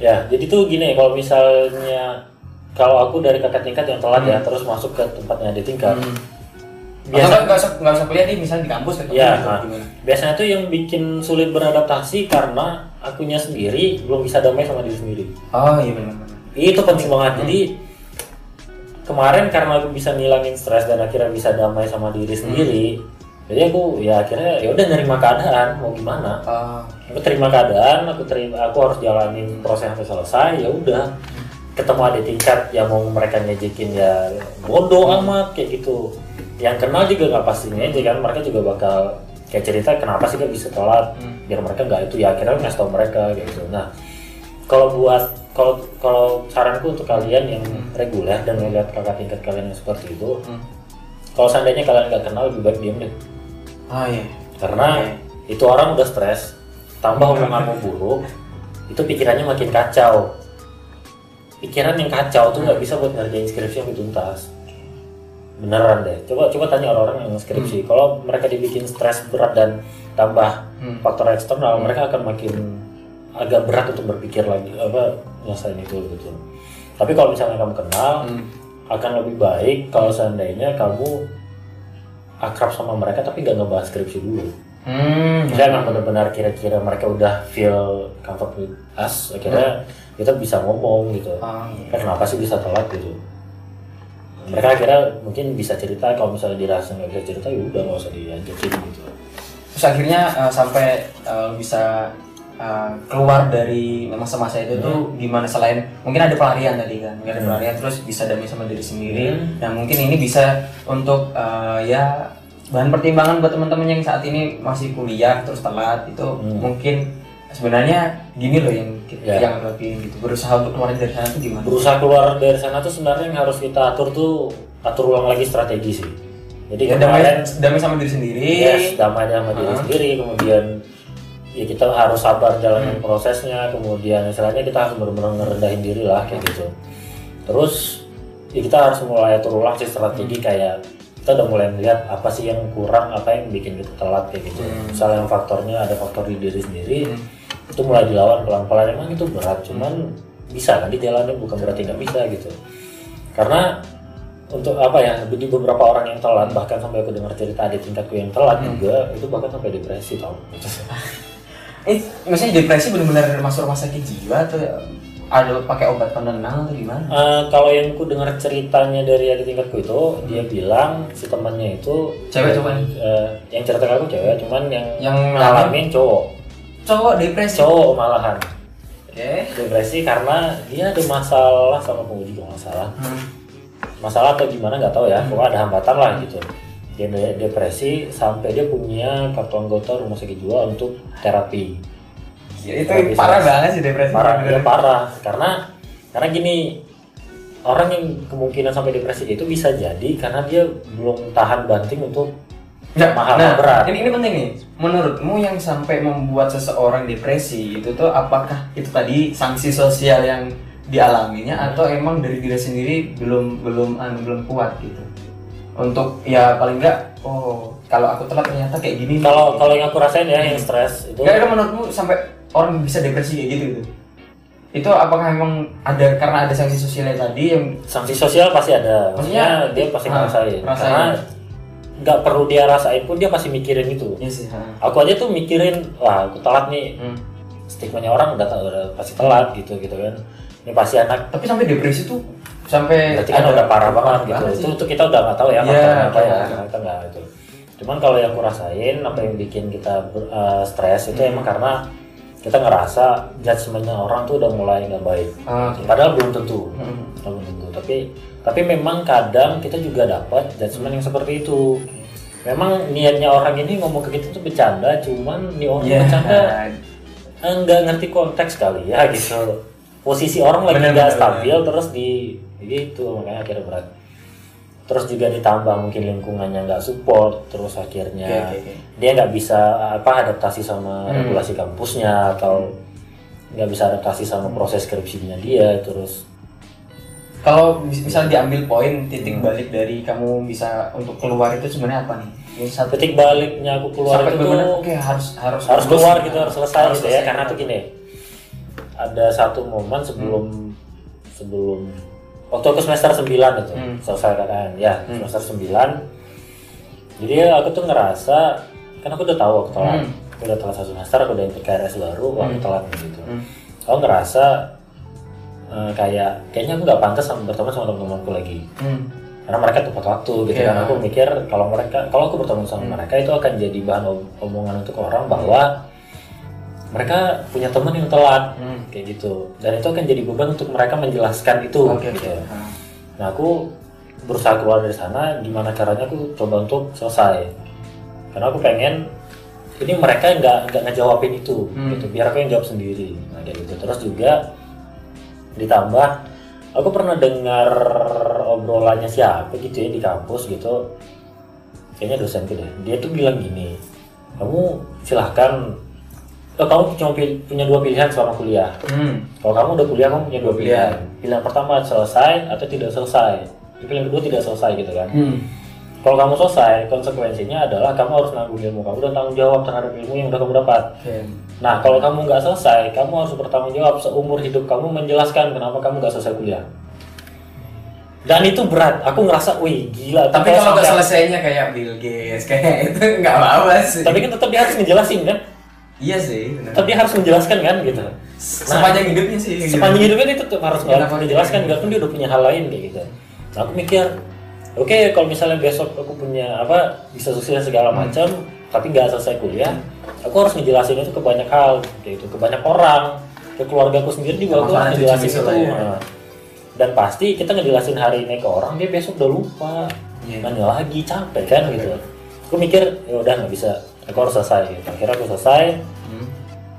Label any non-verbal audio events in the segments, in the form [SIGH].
Ya, jadi tuh gini, kalau misalnya kalau aku dari kakak tingkat yang telat ya, terus masuk ke tempatnya di tingkat, Hmm. biasa Atau nggak usah nggak usah kuliah nih misalnya di kampus ketemu ya, gitu, nah, gimana? biasanya tuh yang bikin sulit beradaptasi karena akunya sendiri belum bisa damai sama diri sendiri. Oh iya benar-benar. Itu penting banget. Jadi kemarin karena aku bisa ngilangin stres dan akhirnya bisa damai sama diri sendiri, jadi aku ya akhirnya ya udah nerima keadaan mau gimana. Oh, Aku terima keadaan, aku terima, aku harus jalanin proses sampai selesai. Ya udah, ketemu ada tingkat yang mau mereka ngejekin ya bodoh amat kayak gitu. Yang kenal juga nggak pasti aja kan, mereka juga bakal kayak cerita kenapa sih gak bisa telat, biar mereka nggak itu ya akhirnya ngasih tau mereka kayak gitu. Nah, kalau buat kalau kalau saranku untuk kalian yang reguler dan melihat kakak tingkat kalian yang seperti itu, Hmm. kalau seandainya kalian nggak kenal lebih baik diem deh oh iya. karena itu orang udah stres tambah hubunganmu buruk itu pikirannya makin kacau. Pikiran yang kacau tuh nggak bisa buat ngerjain skripsi yang tuntas beneran deh. Coba coba tanya orang-orang yang skripsi. Kalau mereka dibikin stres berat dan tambah Hmm. faktor eksternal mereka akan makin agak berat untuk berpikir lagi apa nyelesain itu gitu. Tapi kalau misalnya kamu kenal Hmm. akan lebih baik kalau seandainya kamu akrab sama mereka tapi gak ngebahas skripsi dulu Hmm. Misalnya emang benar-benar kira-kira mereka udah feel comfort with us, akhirnya kita bisa ngomong gitu. Oh, iya. Kenapa sih bisa telat gitu? Mereka akhirnya mungkin bisa cerita kalau misalnya dirasa nggak bisa cerita ya udah nggak usah diajakin gitu. Terus akhirnya eh, sampai eh, bisa eh, keluar dari masa-masa itu tuh gimana selain mungkin ada pelarian tadi kan, mungkin ada pelarian terus bisa damai sama diri sendiri. Hmm. Nah mungkin ini bisa untuk eh, ya bahan pertimbangan buat teman-teman yang saat ini masih kuliah terus telat itu mungkin sebenarnya gini loh yang kita Ya. yang lakuin gitu berusaha untuk keluar dari sana tuh gimana? Berusaha keluar dari sana tuh sebenarnya yang harus kita atur tuh atur ulang lagi strategi sih. Jadi Ya, damai, kemarin damai sama diri sendiri. yes, damai sama diri sendiri, kemudian ya kita harus sabar jalanin prosesnya, kemudian istilahnya kita harus benar-benar ngerendahin diri lah kayak gitu. Terus ya kita harus mulai atur ulang sih strategi kayak kita udah mulai melihat apa sih yang kurang, apa yang bikin kita telat kayak gitu. Misalnya yang faktornya ada faktor di diri sendiri, itu mulai dilawan pelan-pelan. Emang itu berat, cuman bisa kan dijalanin bukan berarti nggak bisa gitu. Karena untuk apa ya di beberapa orang yang telat bahkan sampai aku dengar cerita adik tingkatku yang telat juga itu bahkan sampai depresi tau [LAUGHS] Eh, maksudnya depresi benar-benar masuk rumah sakit jiwa atau ada pakai obat penenang atau gimana? Eh, kalau yang ku dengar ceritanya dari adik tingkatku itu dia bilang si temannya itu Cewek coba nih. eh, yang cerita ke aku cewek cuman yang Yang ngalamin cowok Cowok depresi. cowok malahan Oke. depresi karena dia ada masalah sama penguji kalau nggak salah Hmm. masalah atau gimana nggak tahu ya pokoknya ada hambatan lah gitu dia de- depresi sampai dia punya kartu anggota rumah sakit jiwa untuk terapi Ya, itu Terapi parah banget sih depresi. parah dia parah karena karena gini orang yang kemungkinan sampai depresi itu bisa jadi karena dia belum tahan banting untuk Nggak, mahal nah, berat Ini, ini penting nih. Menurutmu yang sampai membuat seseorang depresi itu tuh apakah itu tadi sanksi sosial yang dialaminya atau emang dari diri sendiri belum belum anu, belum kuat gitu? Untuk ya paling enggak oh kalau aku telat ternyata kayak gini. kalau kalau yang aku rasain ya yang stres itu ada menurutmu sampai orang bisa depresi kayak gitu gitu? Itu apakah emang ada karena ada sanksi sosialnya tadi yang sanksi sosial pasti ada Maksudnya, maksudnya dia pasti ah, ngerasain rasain. karena nggak perlu dia rasain pun dia pasti mikirin itu ya sih, ha. aku aja tuh mikirin wah aku telat nih Hmm. stigmanya orang udah, udah pasti telat gitu gitu kan ini pasti anak Tapi sampai depresi tuh sampai berarti kan udah parah banget gitu banget itu, sih. itu kita udah nggak tahu ya Iya, apa ya iya. karena kita nggak itu cuman kalau yang aku rasain apa yang bikin kita eh, stres itu Hmm. emang karena kita ngerasa judgementnya orang tuh udah mulai nggak baik Ah, oke. padahal belum tentu Hmm. belum tentu tapi tapi memang kadang kita juga dapat judgement yang seperti itu memang niatnya orang ini ngomong ke kita tuh bercanda cuman nih orang Iya. bercanda eh, nggak ngerti konteks kali ya gitu posisi orang lagi Bener, nggak bener, stabil terus di gitu makanya akhirnya berat. Terus juga ditambah mungkin lingkungannya nggak support terus akhirnya Oke, oke, oke. dia nggak bisa apa adaptasi sama Hmm. regulasi kampusnya atau nggak bisa adaptasi sama proses skripsinya dia terus Kalau mis- misal diambil poin titik balik dari kamu bisa untuk keluar itu sebenarnya apa nih? Satu titik baliknya aku keluar sampai itu tuh oke harus harus harus keluar gitu harus selesai gitu ya. karena tuh gini ada satu momen sebelum sebelum waktu aku semester 9 itu Hmm. selesai KKN ya semester 9 jadi aku tuh ngerasa kan aku udah tahu aku telat Hmm. aku udah telat satu semester aku udah ikut KRS baru aku telat gitu Hmm. aku ngerasa eh, kayak kayaknya aku nggak pantas sama berteman sama teman-temanku lagi Hmm. karena mereka tepat waktu gitu Iya. kan aku mikir kalau mereka kalau aku bertemu sama mereka itu akan jadi bahan om- omongan untuk orang bahwa mereka punya teman yang telat Hmm. kayak gitu dan itu akan jadi beban untuk mereka menjelaskan itu Oke. gitu. Ah. nah aku berusaha keluar dari sana gimana caranya aku coba untuk selesai karena aku pengen ini mereka nggak nggak ngejawabin itu Hmm. gitu biar aku yang jawab sendiri nah kayak gitu terus juga ditambah aku pernah dengar obrolannya siapa gitu ya di kampus gitu kayaknya dosenku deh dia tuh bilang gini kamu silahkan kamu cuma punya dua pilihan selama kuliah Hmm. kalau kamu udah kuliah kamu punya dua Kuliah. pilihan pilihan pertama selesai atau tidak selesai pilihan kedua tidak selesai gitu kan Hmm. kalau kamu selesai konsekuensinya adalah kamu harus nanggung ilmu kamu dan tanggung jawab terhadap ilmu yang udah kamu dapat Oke. Nah, kalau kamu nggak selesai, kamu harus bertanggung jawab seumur hidup kamu menjelaskan kenapa kamu nggak selesai kuliah. Dan itu berat. Aku ngerasa, wih gila. Tapi kalau nggak selesainya kayak Bill Gates kayak [LAUGHS] itu nggak apa-apa sih. Tapi kan tetap dia harus ngejelasin kan. Iya sih. benar. Tetap dia harus menjelaskan kan gitu. Sepanjang hidupnya sih. gitu. Sepanjang hidupnya dia tetap harus Kenapa? menjelaskan. Biarpun dia udah punya hal lain kayak gitu. Nah, aku mikir, oke kalau misalnya besok aku punya apa bisa sukses segala Hmm. macam, tapi nggak selesai kuliah, aku harus ngejelasin itu ke banyak hal, kayak gitu, ke banyak orang, ke keluargaku sendiri juga aku harus ngejelasin besok itu. ya. Nah, Dan pasti kita ngejelasin hari ini ke orang, dia besok udah lupa, Iya. nanya lagi capek kan gitu. Aku mikir ya udah nggak bisa, aku harus selesai. Gitu. Akhirnya aku selesai, Hmm.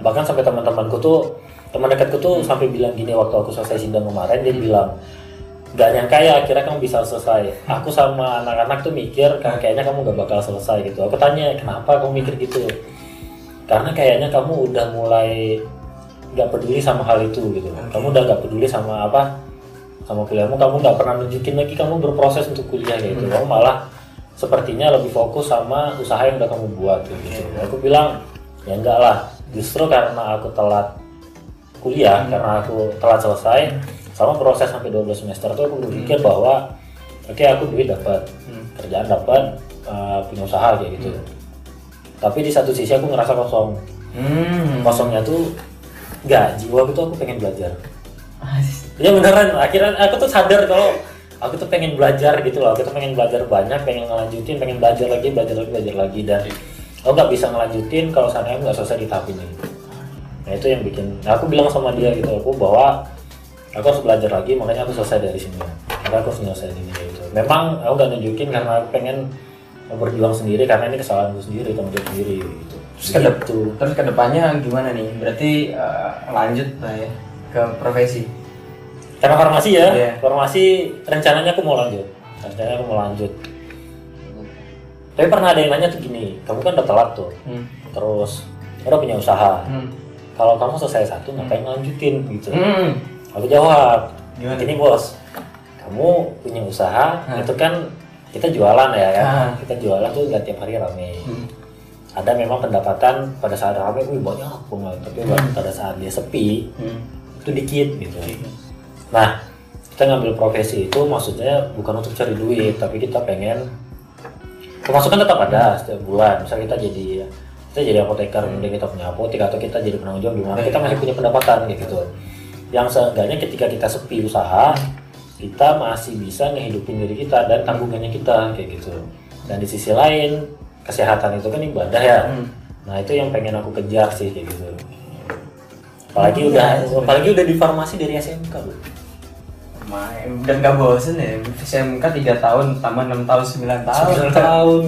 bahkan sampai teman-temanku tuh teman dekatku tuh sampai bilang gini waktu aku selesai sidang kemarin dia bilang nggak nyangka ya akhirnya kamu bisa selesai. Aku sama anak-anak tuh mikir "Kak, kayaknya kamu nggak bakal selesai gitu. Aku tanya kenapa kamu mikir gitu? Karena kayaknya kamu udah mulai nggak peduli sama hal itu gitu. Kamu udah nggak peduli sama apa sama kuliahmu kamu nggak pernah nunjukin lagi kamu berproses untuk kuliah gitu. Kamu malah sepertinya lebih fokus sama usaha yang udah kamu buat gitu. Aku bilang ya enggak lah justru karena aku telat kuliah karena aku telat selesai sama proses sampai 12 semester tuh aku berpikir bahwa oke aku duit dapat kerjaan dapat uh, punya usaha kayak gitu. Tapi di satu sisi aku ngerasa kosong. Hmm. kosongnya tuh nggak jiwa aku tuh aku pengen belajar. Ya beneran. Akhirnya aku tuh sadar kalau aku tuh pengen belajar gitu loh aku tuh pengen belajar banyak pengen ngelanjutin pengen belajar lagi belajar lagi belajar lagi dan aku nggak bisa ngelanjutin kalau seandainya nggak selesai di tahap ini nah itu yang bikin nah, aku bilang sama dia gitu aku bahwa aku harus belajar lagi makanya aku selesai dari sini makanya aku harus nyelesain ini gitu memang aku nggak nunjukin karena aku pengen berjuang sendiri karena ini kesalahanku sendiri tanggung jawab sendiri gitu Terus ke Gitu. terus ke depannya gimana nih? Berarti eh, lanjut lah ya ke profesi. Karena farmasi ya Iya. farmasi rencananya aku mau lanjut rencananya aku mau lanjut tapi pernah ada yang nanya tuh gini kamu kan udah telat tuh Hmm. terus udah punya usaha Hmm. kalau kamu selesai satu ngapain lanjutin gitu Hmm. aku jawab Gimana? gini bos kamu punya usaha Hah? itu kan kita jualan ya kan Ah. kita jualan tuh nggak tiap hari rame Hmm. ada memang pendapatan pada saat rame wih banyak banget tapi pada saat dia sepi Hmm. itu dikit gitu nah kita ngambil profesi itu maksudnya bukan untuk cari duit tapi kita pengen pemasukan tetap ada setiap bulan. Misalnya kita jadi kita jadi apoteker kemudian kita punya apotek atau kita jadi penanggung jawab di mana kita masih punya pendapatan kayak gitu. Yang seenggaknya ketika kita sepi usaha kita masih bisa ngehidupin diri kita dan tanggungannya kita kayak gitu. Dan di sisi lain kesehatan itu kan ibadah ya. Hmm. nah itu yang pengen aku kejar sih kayak gitu. Apalagi udah apalagi udah di farmasi dari SMK bu Main dan gak bosen ya SMK 3 tahun tambah 6 tahun 9 tahun 9 tahun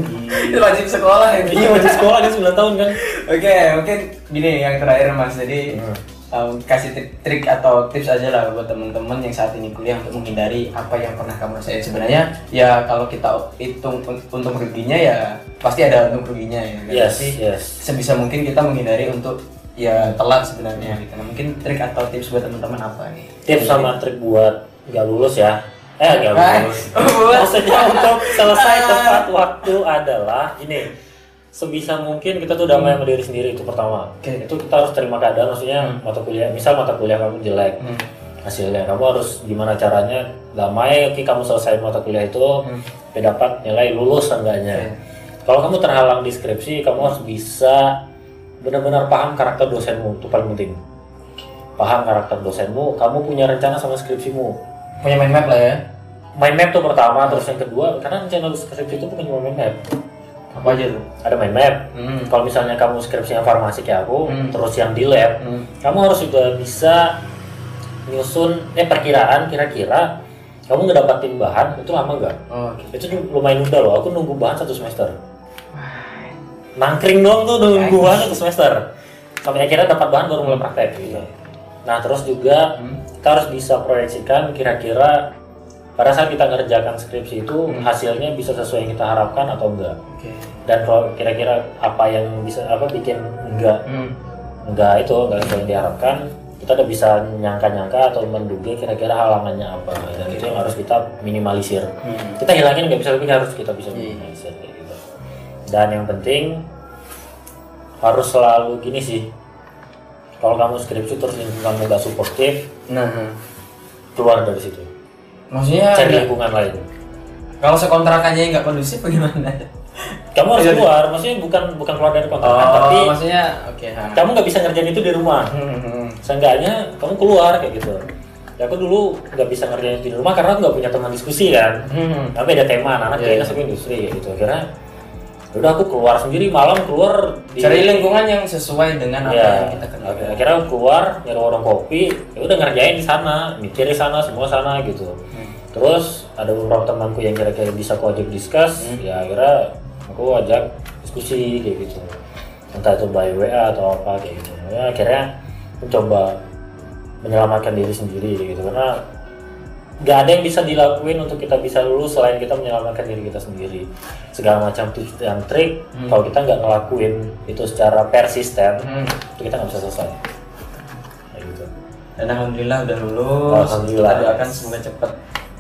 itu wajib sekolah ya iya wajib sekolah kan 9 tahun kan Oke, mungkin gini yang terakhir Mas. Jadi Hmm. um, kasih trik, trik atau tips aja lah buat teman-teman yang saat ini kuliah untuk menghindari apa yang pernah kamu rasain. Sebenarnya ya kalau kita hitung un- untung ruginya ya pasti ada untung ruginya ya. kan? yes Tapi yes sebisa mungkin kita menghindari untuk ya telat sebenarnya gitu. Nah, mungkin trik atau tips buat teman-teman apa nih? tips sama trik buat nggak lulus ya? Eh nggak Ah, lulus. [LAUGHS] maksudnya untuk selesai [LAUGHS] tepat waktu adalah ini sebisa mungkin kita tuh damai sama diri sendiri itu pertama. Oke. itu kita harus terima keadaan maksudnya mata kuliah misal mata kuliah kamu jelek Hmm. hasilnya kamu harus gimana caranya damai oke kamu selesai mata kuliah itu sampai dapat nilai lulus seenggaknya. Oke. kalau kamu terhalang di skripsi kamu harus bisa benar-benar paham karakter dosenmu itu paling penting. Paham karakter dosenmu kamu punya rencana sama skripsimu punya mind map lah ya. Mind map tuh pertama terus yang kedua karena rencana skripsi itu bukan cuma mind map. Apa aja tuh? Ada mind map. Hmm. kalau misalnya kamu skripsinya farmasi kayak aku Hmm. terus yang di lab Hmm. kamu harus juga bisa nyusun eh perkiraan kira-kira kamu ngedapatin bahan itu lama nggak? Oh, oke. Itu lumayan udah loh aku nunggu bahan satu semester. Nangkring dong tuh nunggu bahan satu semester. Sampai akhirnya dapat bahan baru mulai praktek gitu nah terus juga Hmm. kita harus bisa proyeksikan kira-kira pada saat kita ngerjakan skripsi itu hasilnya bisa sesuai yang kita harapkan atau enggak. Oke. Dan kalau kira-kira apa yang bisa apa bikin enggak? Hmm. enggak itu enggak sesuai yang diharapkan. Kita udah bisa nyangka-nyangka atau menduga kira-kira halangannya apa. Dan itu yang harus kita minimalisir. Hmm. kita hilangin nggak bisa tapi harus kita bisa Iya. minimalisir gitu. Dan yang penting harus selalu gini sih kalau kamu skripsi terus lingkungan nggak suportif nah hmm. keluar dari situ maksudnya cari lingkungan lain kalau sekontrakannya nggak kondusif bagaimana kamu harus keluar maksudnya bukan bukan keluar dari kontrakan oh tapi maksudnya oke ha. kamu nggak bisa ngerjain itu di rumah Hmm, hmm, seenggaknya kamu keluar kayak gitu ya aku dulu nggak bisa ngerjain itu di rumah karena aku nggak punya teman diskusi kan hmm. tapi ada tema anak-anak Iya, kayaknya iya. satu industri gitu akhirnya udah aku keluar sendiri malam keluar di cari lingkungan yang sesuai dengan apa ya yang kita kerjakan akhirnya akhirnya aku keluar nyari warung kopi ya udah ngerjain di sana mikir di sana semua sana gitu. Hmm. terus ada beberapa temanku yang kira-kira bisa aku ajak discuss Hmm. ya akhirnya aku ajak diskusi kayak gitu. Entah itu by WA atau apa kayak gitu. Ya akhirnya mencoba menyelamatkan diri sendiri gitu. Karena nggak ada yang bisa dilakuin untuk kita bisa lulus selain kita menyelamatkan diri kita sendiri segala macam tips dan trik kalau kita nggak ngelakuin itu secara persisten Hmm. itu kita nggak bisa selesai kayak gitu dan alhamdulillah udah lulus Alhamdulillah. kita doakan semoga cepat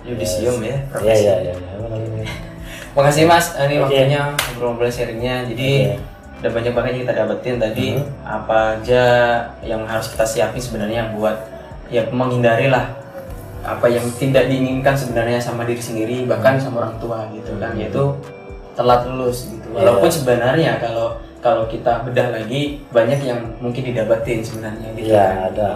yudisium ya Iya iya iya. ini. [LAUGHS] Makasih Mas, ini Oke. waktunya ngobrol-ngobrol sharingnya. Jadi Oke. udah banyak banget yang kita dapetin tadi. Mhm. Apa aja yang harus kita siapin sebenarnya buat ya menghindari lah apa yang tidak diinginkan sebenarnya sama diri sendiri bahkan sama orang tua gitu kan yaitu telat lulus gitu. Iya. Walaupun sebenarnya kalau kalau kita bedah lagi banyak yang mungkin didapetin sebenarnya gitu. Iya kan. ada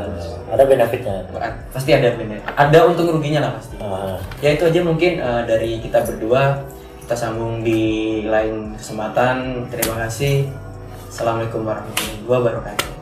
ada benefitnya. Pasti ada bener. Ada untung ruginya lah pasti Ah, ya itu aja mungkin eh, dari kita berdua kita sambung di lain kesempatan terima kasih assalamualaikum warahmatullahi wabarakatuh